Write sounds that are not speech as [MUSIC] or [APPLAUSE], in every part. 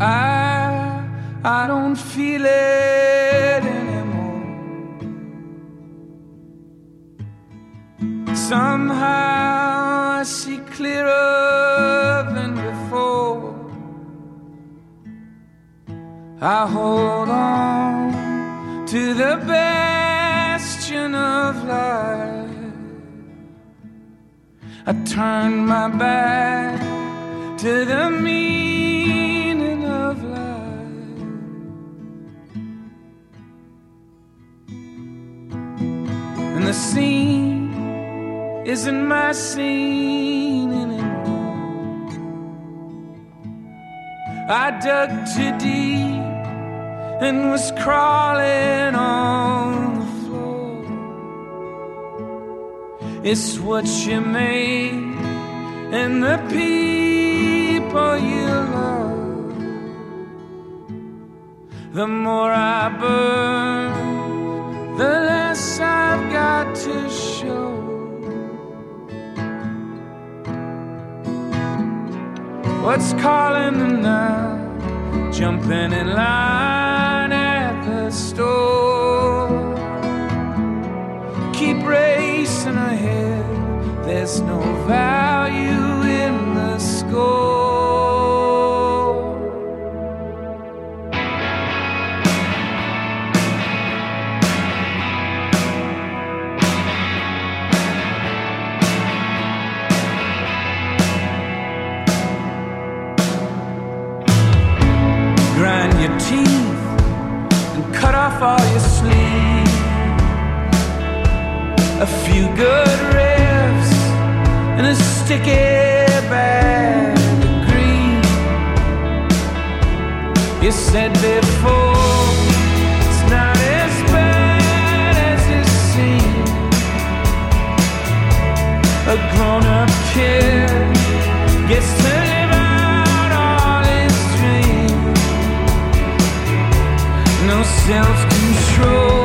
I, I don't feel it anymore. Somehow I see clearer than before. I hold on to the bastion of life. I turn my back to the meaning scene isn't my scene anymore. I dug too deep and was crawling on the floor. It's what you made and the people you love. The more I burn, the less I've show. What's calling them now? Jumping in line at the store. Keep racing ahead. There's no value in the score. Cut off all your sleep. A few good riffs and a sticky bag of green. You said before it's not as bad as it seems. A grown-up kid self-control.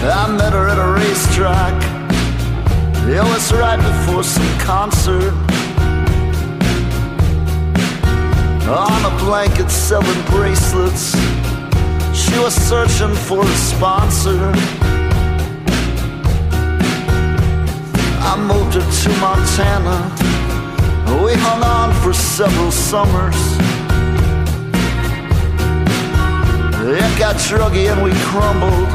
I met her at a racetrack. It was right before some concert. On a blanket selling bracelets. She was searching for a sponsor. I moved her to Montana. We hung on for several summers. It got druggy and we crumbled,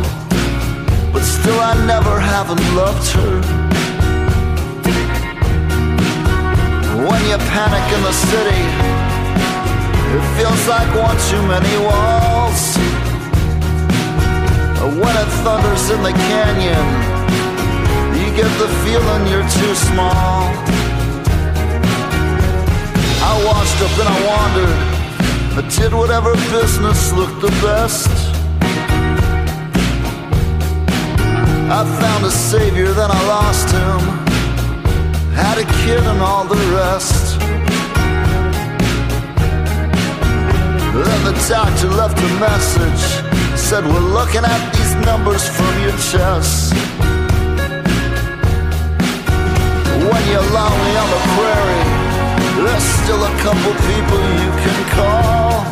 but still I never haven't loved her. When you panic in the city, it feels like one too many walls. When it thunders in the canyon, you get the feeling you're too small. I washed up and I wandered. I did whatever business looked the best. I found a savior, then I lost him. Had a kid and all the rest. Then the doctor left a message. Said, We're looking at these numbers from your chest. When you're lonely on the prairie, there's still a couple people you can call.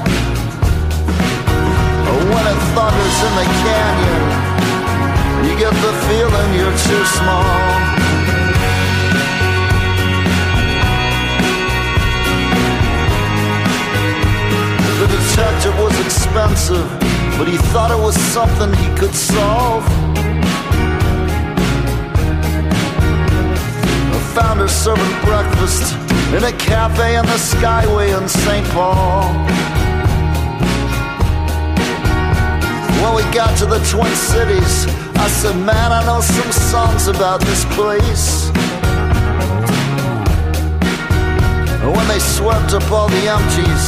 When it thunders in the canyon, get the feeling you're too small. The detective was expensive, but he thought it was something he could solve. I found her serving breakfast in a cafe in the Skyway in St. Paul. When we got to the Twin Cities, I said, Man, I know some songs about this place. And When they swept up all the empties,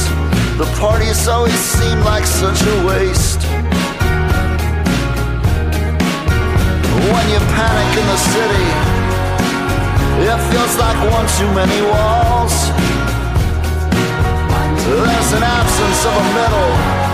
the parties always seemed like such a waste. When you panic in the city, it feels like one too many walls. There's an absence of a middle.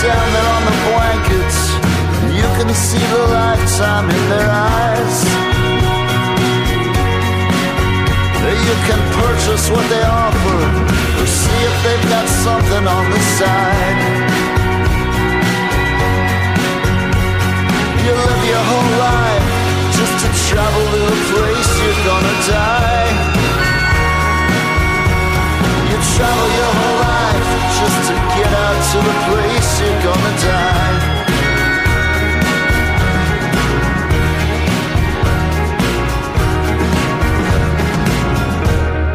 There on the blankets, you can see the lifetime in their eyes. You can purchase what they offer, or see if they've got something on the side. You live your whole life just to travel to the place you're gonna die. You travel your whole life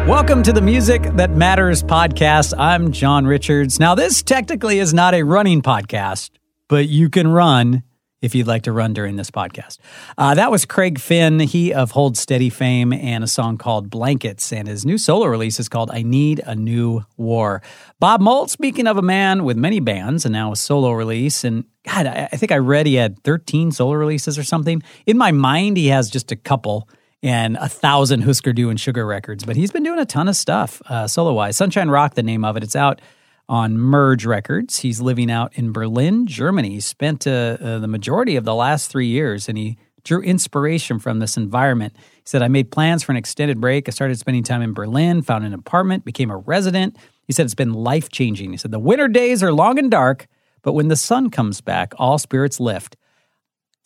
Welcome to the Music That Matters podcast. I'm John Richards. Now, this technically is not a running podcast, but you can run if you'd like to run during this podcast. Uh, that was Craig Finn, he of Hold Steady fame, and a song called Blankets. And his new solo release is called I Need a New War. Bob Mould, speaking of a man with many bands and now a solo release, and God, I, I think I read he had 13 solo releases or something. In my mind, he has just a couple and a thousand Husker Du and Sugar records, but he's been doing a ton of stuff uh, solo wise. Sunshine Rock, the name of it, it's out on Merge Records. He's living out in Berlin, Germany. He spent uh, uh, the majority of the last three years, and he drew inspiration from this environment. He said, I made plans for an extended break. I started spending time in Berlin, found an apartment, became a resident. He said, It's been life changing. He said, The winter days are long and dark, but when the sun comes back, all spirits lift.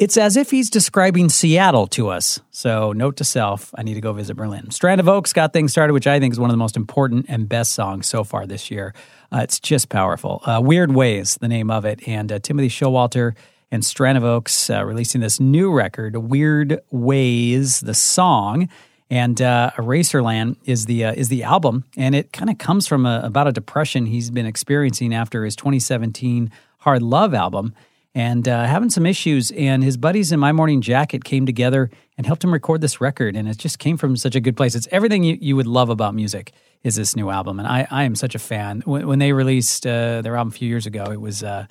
It's as if he's describing Seattle to us. So, note to self, I need to go visit Berlin. Strand of Oaks got things started, which I think is one of the most important and best songs so far this year. Uh, it's just powerful. Uh, Weird Ways, the name of it. And uh, Timothy Showalter and Strand of Oaks uh, releasing this new record, Weird Ways, the song. And uh, Eraserland is the uh, is the album, and it kind of comes from a, about a depression he's been experiencing after his 2017 Hard Love album, and uh, having some issues. And his buddies in My Morning Jacket came together and helped him record this record, and it just came from such a good place. It's everything you, you would love about music is this new album, and I, I am such a fan. When, when they released uh, their album a few years ago, it was uh,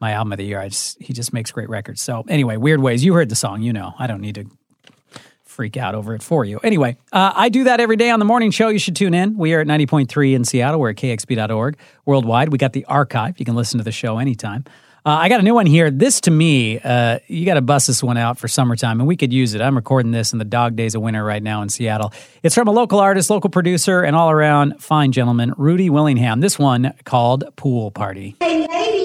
my album of the year. Just he just makes great records. So anyway, weird ways. You heard the song, you know. I don't need to freak out over it for you. Anyway, uh, I do that every day on the morning show. You should tune in. We are at 90.3 in Seattle. We're at kexp.org. Worldwide, we got the archive. You can listen to the show anytime. Uh, I got a new one here. This to me, uh, you got to bust this one out for summertime, and we could use it. I'm recording this in the dog days of winter right now in Seattle. It's from a local artist, local producer, and all around fine gentleman, Rudy Willingham. This one called Pool Party. Hey.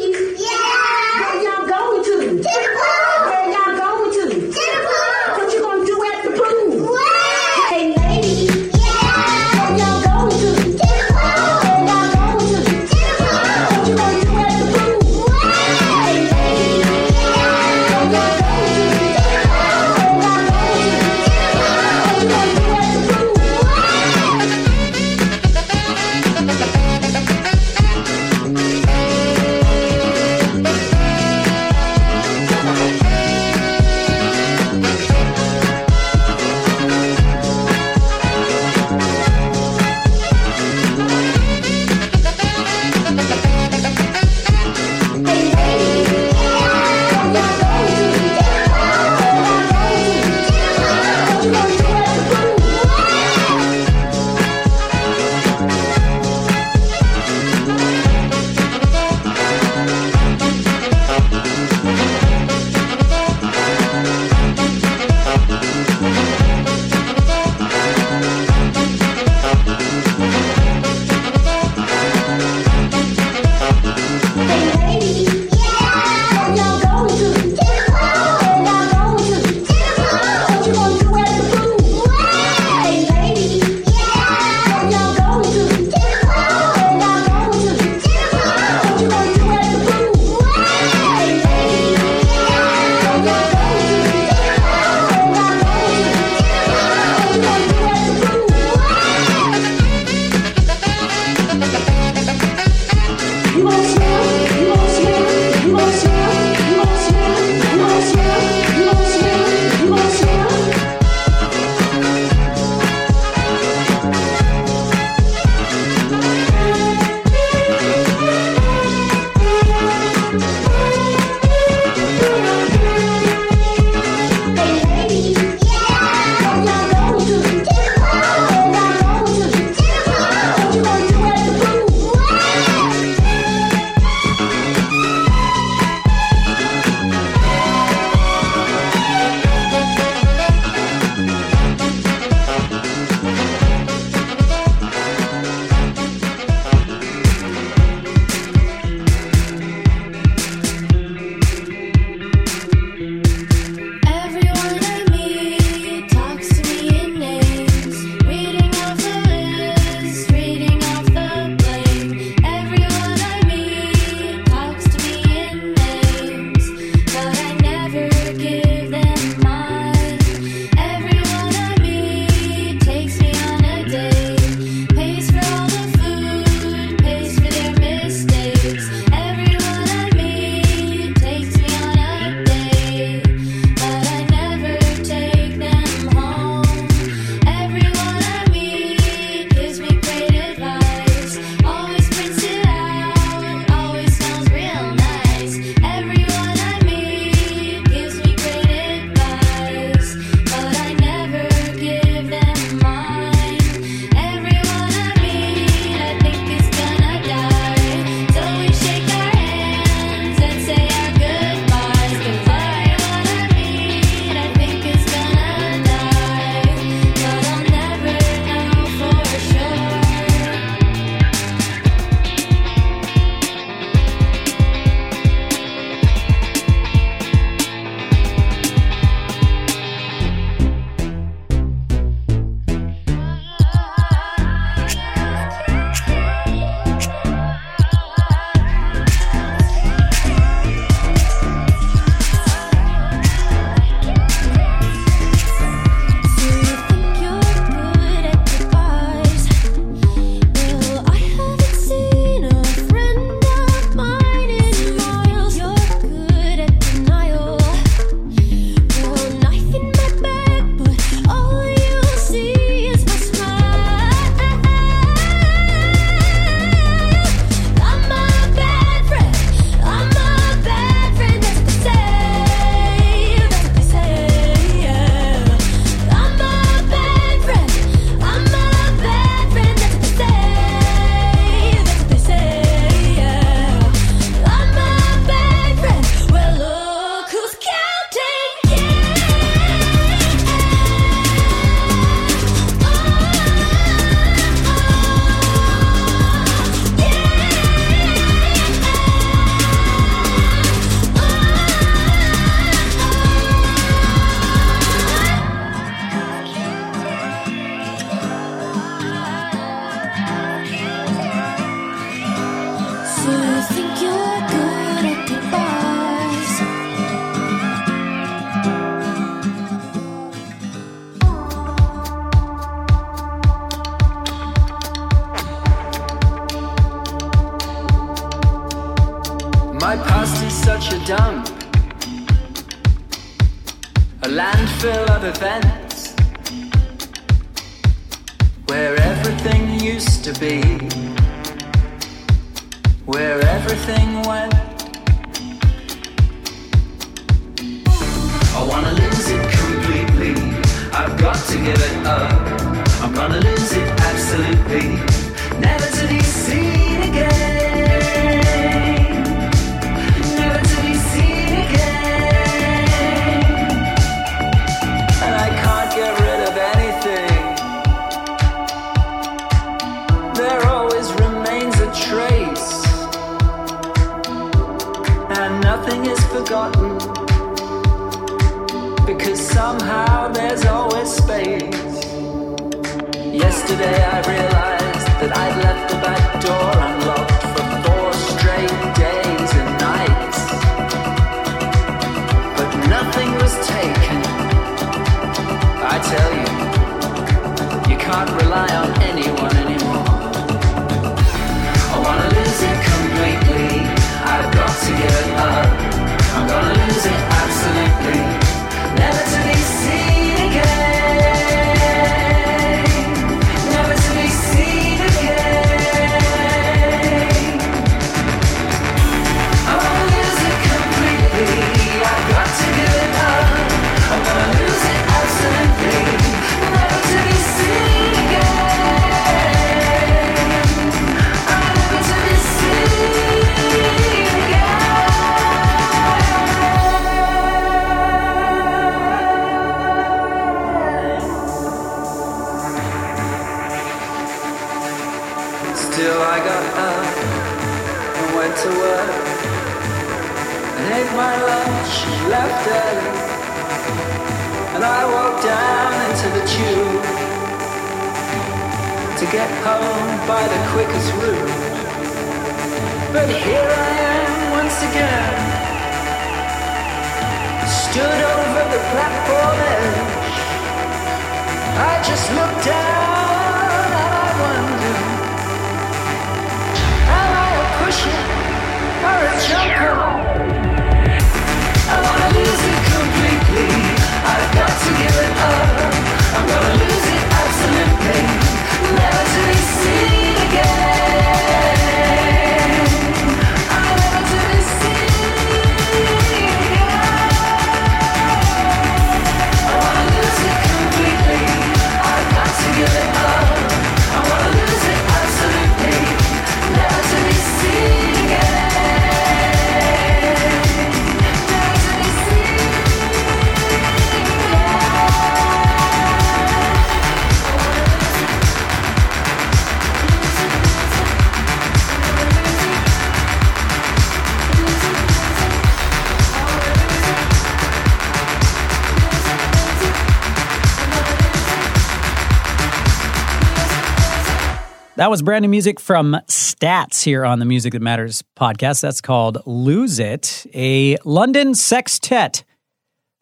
That was brand new music from Stats here on the Music That Matters podcast. That's called Lose It, a London sextet.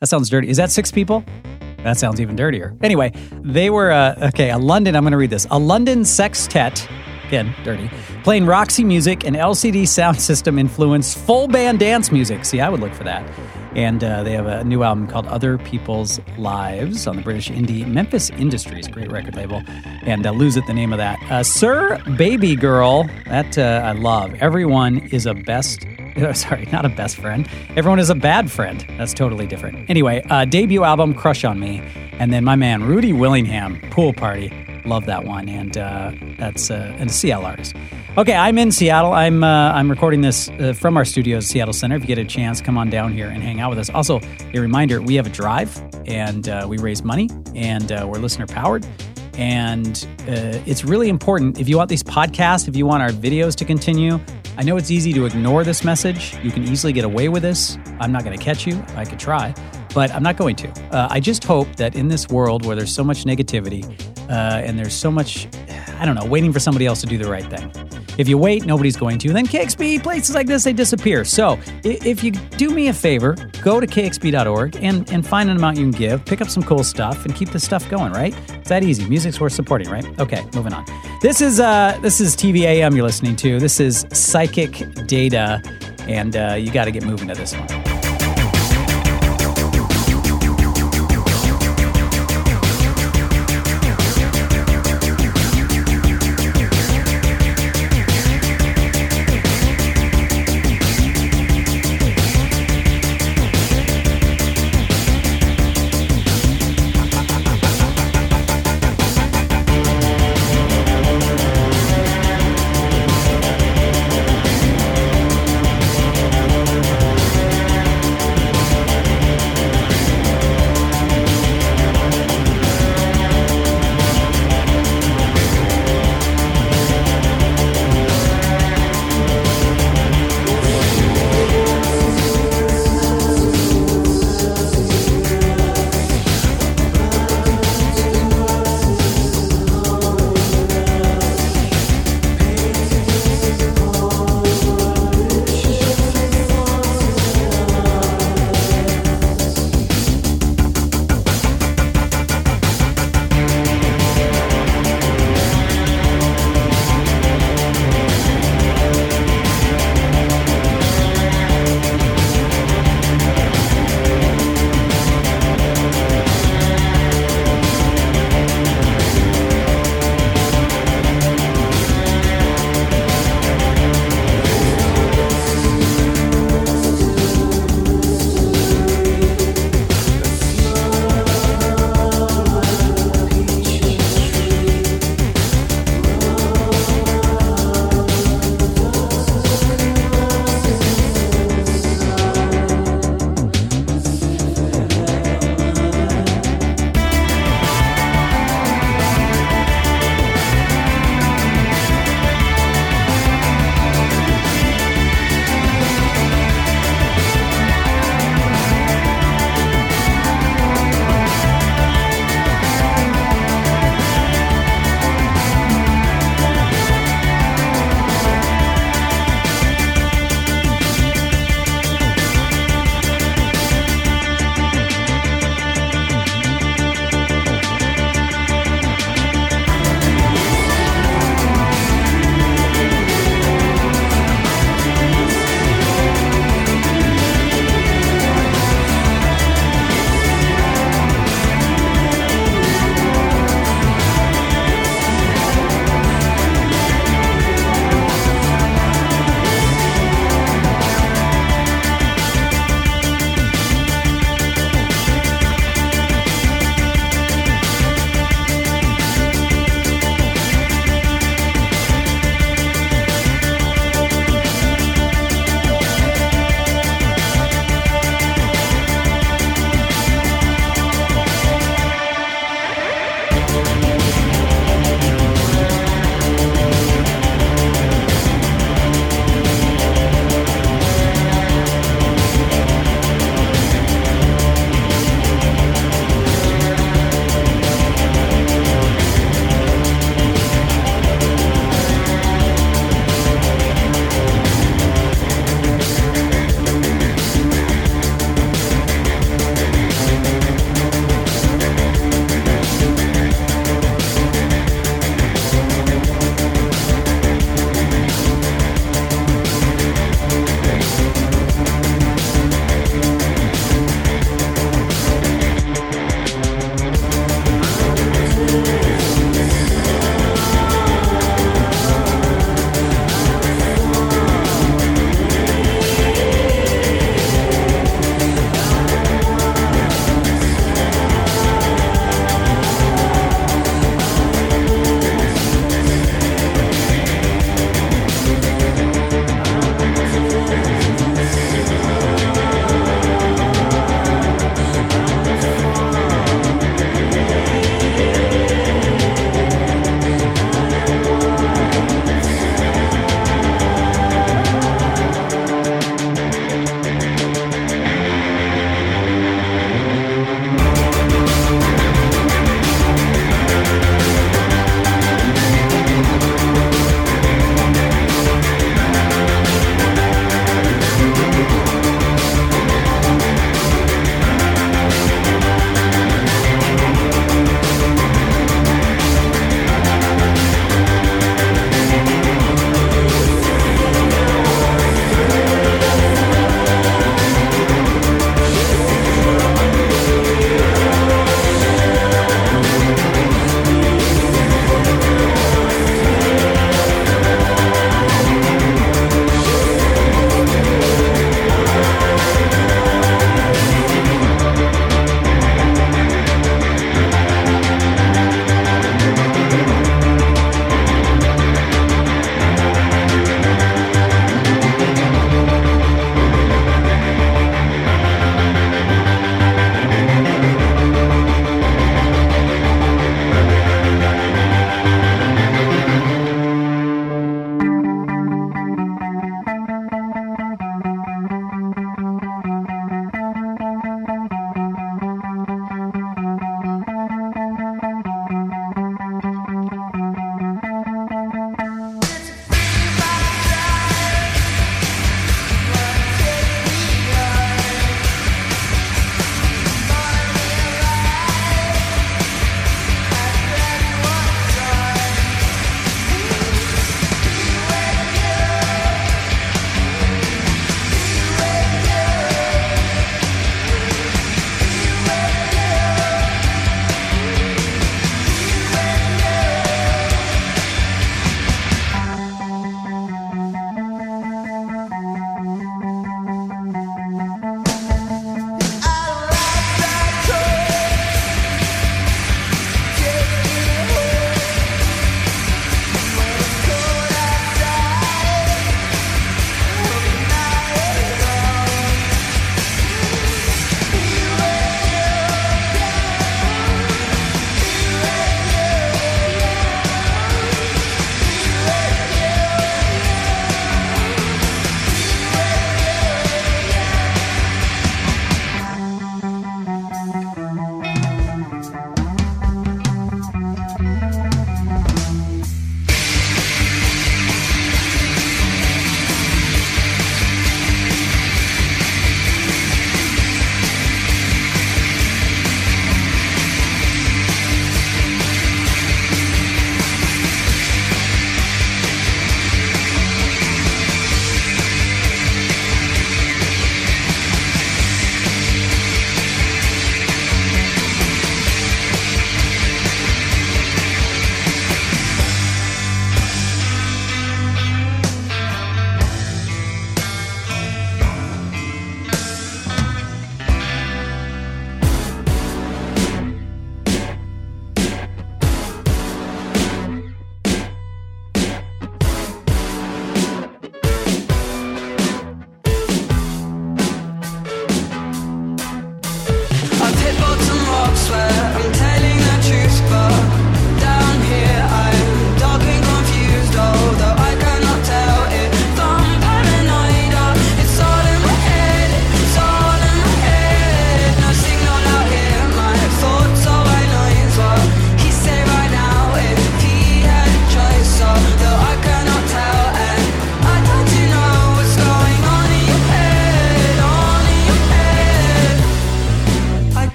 That sounds dirty. Is that six people? That sounds even dirtier. Anyway, they were, uh, okay, a London, I'm going to read this. A London sextet, again, dirty, playing Roxy music and LCD Soundsystem influenced full band dance music. See, I would look for that. And uh, they have a new album called Other People's Lives on the British indie Memphis Industries, great record label. And uh, Lose It, the name of that. Uh, Sir Babygirl, that uh, I love. Everyone is a best [LAUGHS] sorry, not a best friend. Everyone is a bad friend. That's totally different. Anyway, uh, debut album, Crush on Me. And then my man, Rudy Willingham, Pool Party. Love that one. And uh, that's uh, a Seattle artist. Okay, I'm in Seattle. I'm uh, I'm recording this uh, from our studios, Seattle Center. If you get a chance, come on down here and hang out with us. Also, a reminder: we have a drive, and uh, we raise money, and uh, we're listener powered. And uh, it's really important if you want these podcasts, if you want our videos to continue. I know it's easy to ignore this message. You can easily get away with this. I'm not going to catch you. I could try, but I'm not going to. Uh, I just hope that in this world where there's so much negativity uh, and there's so much, I don't know, waiting for somebody else to do the right thing. If you wait, nobody's going to. And then KEXP, places like this, they disappear. So if you do me a favor, go to kexp.org and, and find an amount you can give, pick up some cool stuff, and keep this stuff going, right? It's that easy. Music's worth supporting, right? Okay, moving on. This is uh this is TVAM you're listening to. This is Psychic Data. and uh, you got to get moving to this one.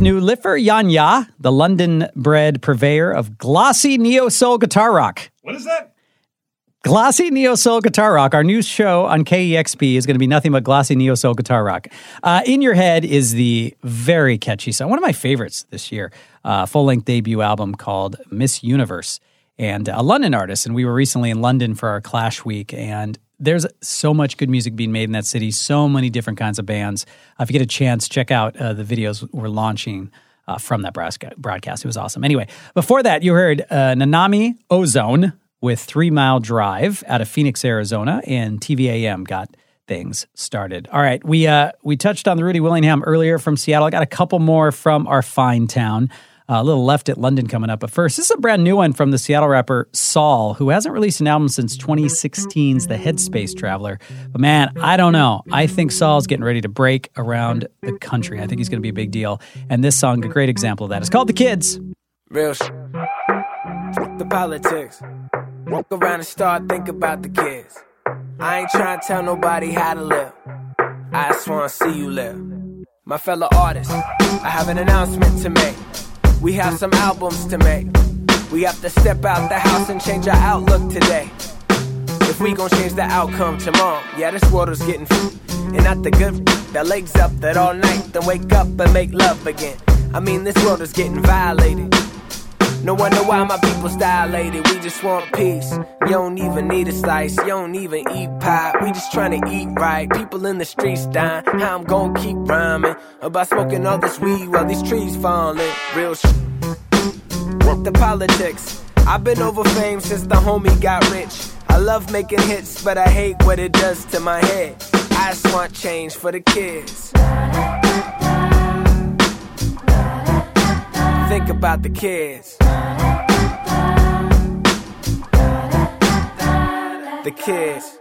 Nilüfer Yanya, the London bred purveyor of glossy neo soul guitar rock. What is that? Glossy Neo Soul Guitar Rock. Our new show on KEXP is going to be nothing but glossy Neo Soul Guitar Rock. Uh, In Your Head is the very catchy song, one of my favorites this year. Uh, Full length debut album called Miss Universe, and a London artist. And we were recently in London for our Clash Week, and there's so much good music being made in that city. So many different kinds of bands. Uh, if you get a chance, check out uh, the videos we're launching. Uh, from that broadca- broadcast. It was awesome. Anyway, before that, you heard uh, Nanami Ozone with Three Mile Drive out of Phoenix, Arizona, and TVAM got things started. All right, we uh, we touched on the Rudy Willingham earlier from Seattle. I got a couple more from our fine town. A little left at London coming up. But first, this is a brand new one from the Seattle rapper Sol, who hasn't released an album since 2016's The Headspace Traveler. But man, I don't know. I think Sol's getting ready to break around the country. I think he's going to be a big deal. And this song, a great example of that. It's called The Kids. Real sh- the politics. Walk around and start think about the kids. I ain't trying to tell nobody how to live. I just wanna see you live. My fellow artists, I have an announcement to make. We have some albums to make. We have to step out the house and change our outlook today. If we gon' change the outcome tomorrow, yeah, this world is getting f- and not the good that legs up that all night, then wake up and make love again. I mean, this world is getting violated. No wonder why my people's dilated. We just want peace. You don't even need a slice. You don't even eat pie. We just trying to eat right. People in the streets dying. How I'm gonna keep rhyming about smoking all this weed while these trees falling. Real sh- the politics. I've been over fame since the homie got rich. I love making hits, but I hate what it does to my head. I just want change for the kids. Think about the kids. The kids.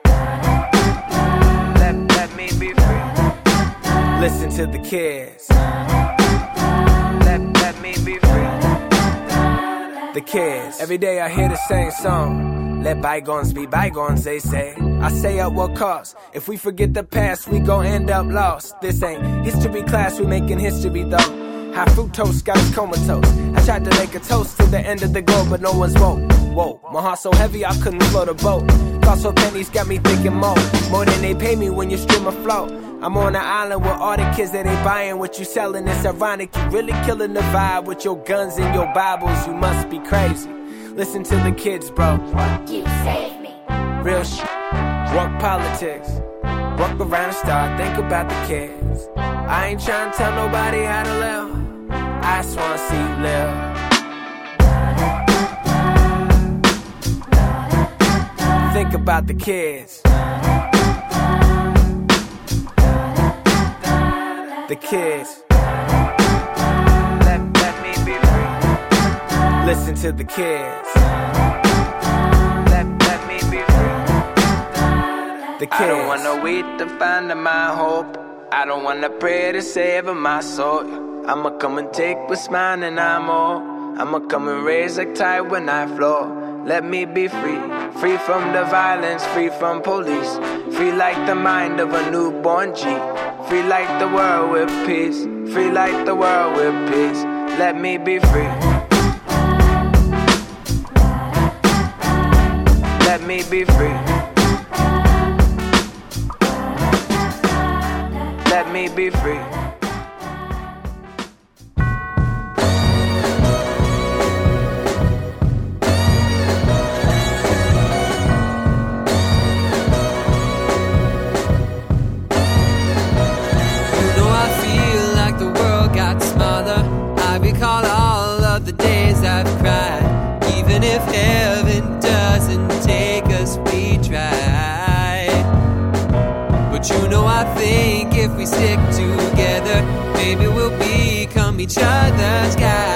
Let, let me be free. Listen to the kids. Let, let me be free. The kids. Every day I hear the same song. Let bygones be bygones, they say. I say at what cost? If we forget the past, we gon' end up lost. This ain't history class, we making history though. High fructose got us comatose. I tried to make a toast to the end of the globe, but no one's woke. Whoa, my heart so heavy I couldn't float a boat. Cost for pennies got me thinking more. More than they pay me when you stream a float. I'm on an island with all the kids that ain't buying what you selling. It's ironic, you really killing the vibe with your guns and your Bibles. You must be crazy. Listen to the kids, bro. You save me. Real shit. Walk politics. Walk around and start think about the kids. I ain't trying to tell nobody how to live. I just wanna see you live. Think about the kids. The kids. Let, let me be free. Listen to the kids. The kids. I don't want no weed to find my hope. I don't want to pray to save my soul. I'ma come and take what's mine and I'm all. I'ma come and raise a tide when I flow. Let me be free, free from the violence, free from police, free like the mind of a newborn G, free like the world with peace, free like the world with peace. Let me be free. Let me be free. Be free. if we stick together, maybe we'll become each other's guide.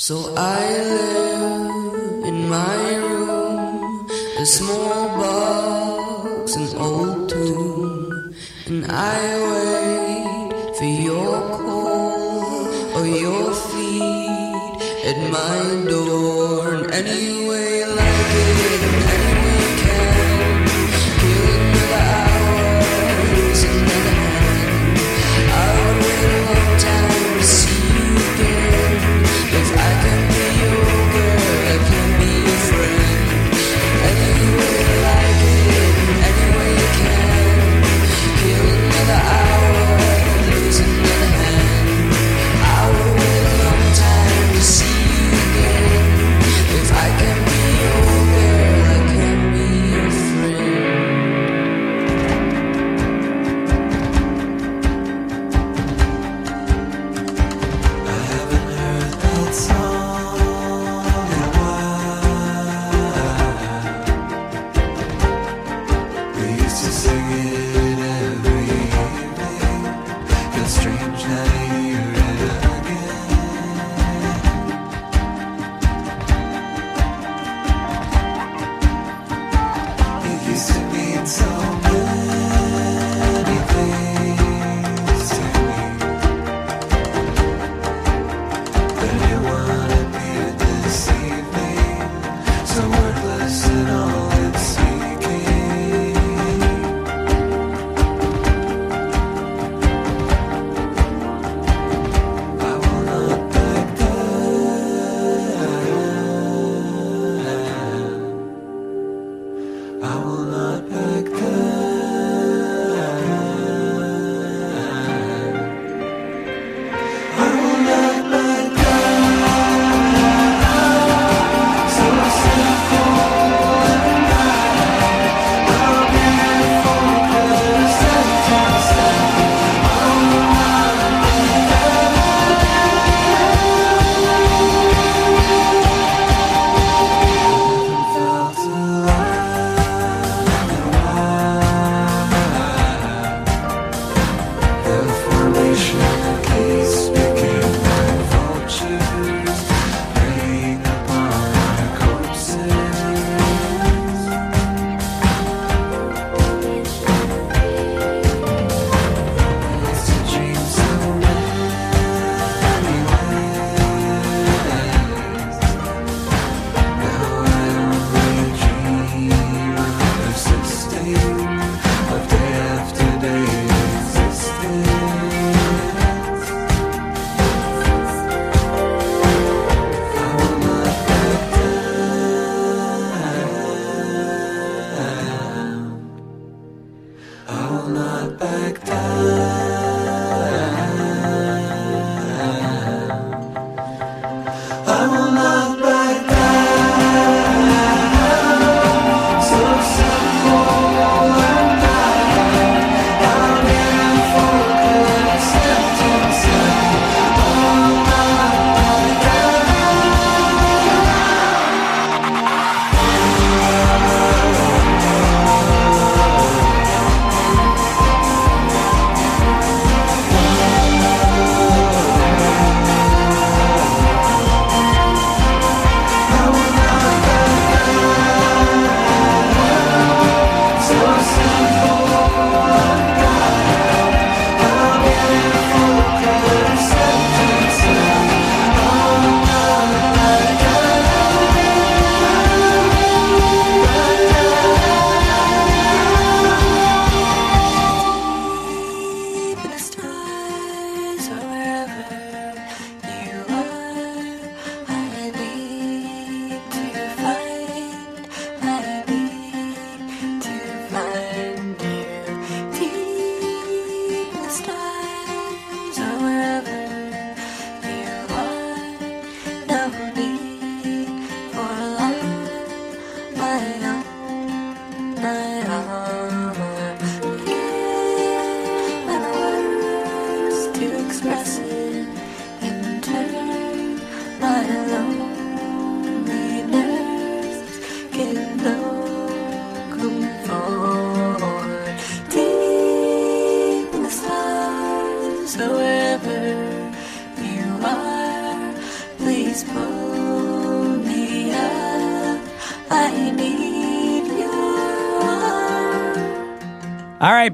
So I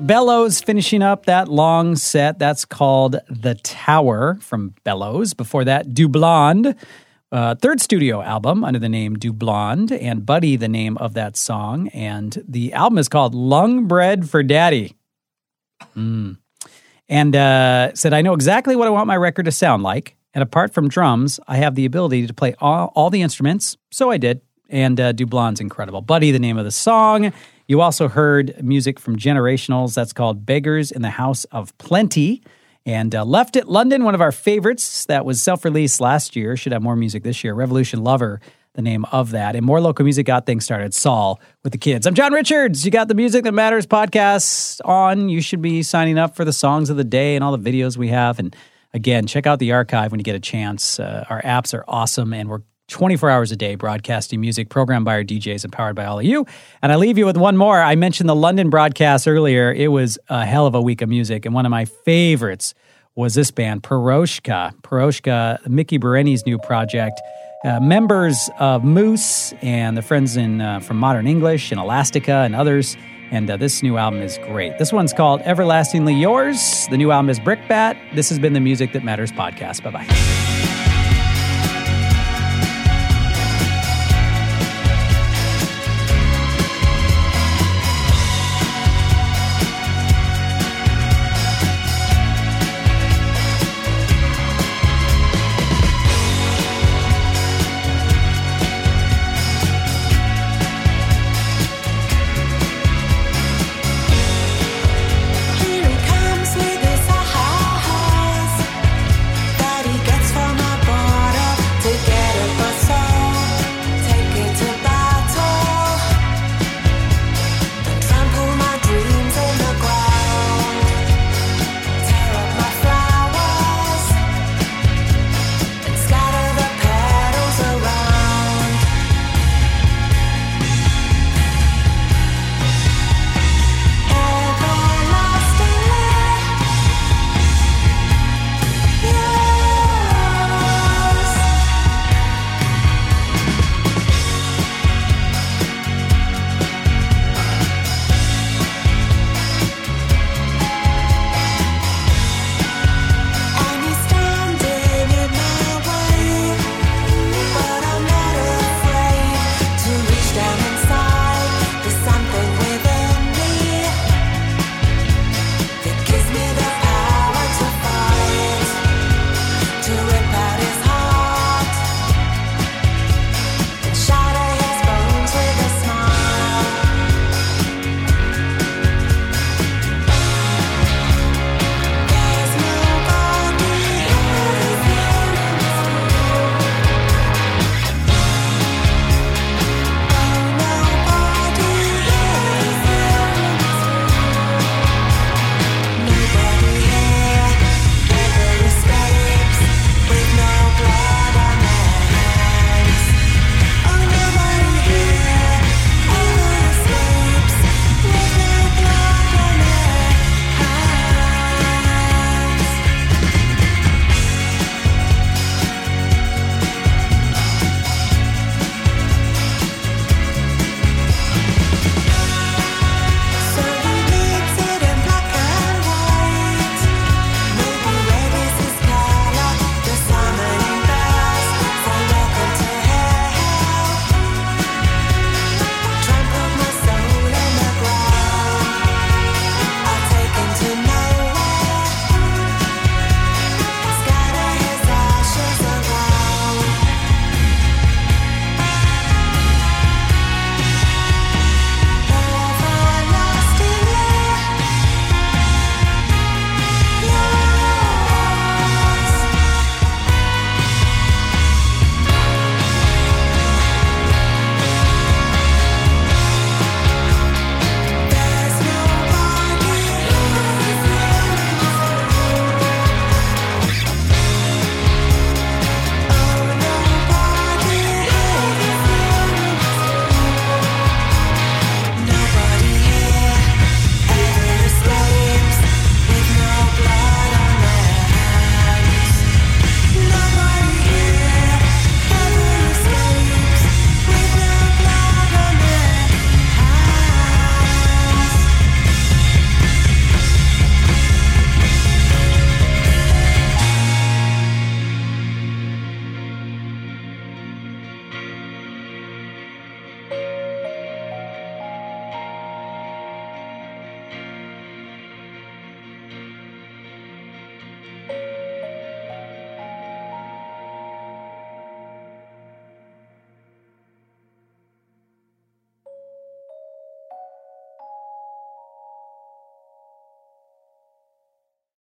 Bellows finishing up that long set. That's called The Tower from Bellows. Before that, Du Blonde, uh, third studio album under the name Du Blonde, and Buddy, the name of that song. And the album is called Lung Bread for Daddy. Mm. And uh, said, I know exactly what I want my record to sound like. And apart from drums, I have the ability to play all, all the instruments. So I did. And uh, Du Blonde's incredible. Buddy, the name of the song. You also heard music from Generationals. That's called Beggars in the House of Plenty. And uh, Left At London, one of our favorites that was self released last year, should have more music this year. Revolution Lover, the name of that. And more local music got things started. Sol with the kids. I'm John Richards. You got the Music That Matters podcast on. You should be signing up for the songs of the day and all the videos we have. And again, check out the archive when you get a chance. Uh, our apps are awesome, and we're 24 hours a day broadcasting music programmed by our DJs and powered by all of you. And I leave you with one more. I mentioned the London broadcast earlier. It was a hell of a week of music. And one of my favorites was this band, Piroshka. Piroshka, Miki Berenyi's new project. Uh, members of Moose and the friends in uh, from Modern English and Elastica and others. And uh, this new album is great. This one's called Everlastingly Yours. The new album is Brickbat. This has been the Music That Matters podcast. Bye bye.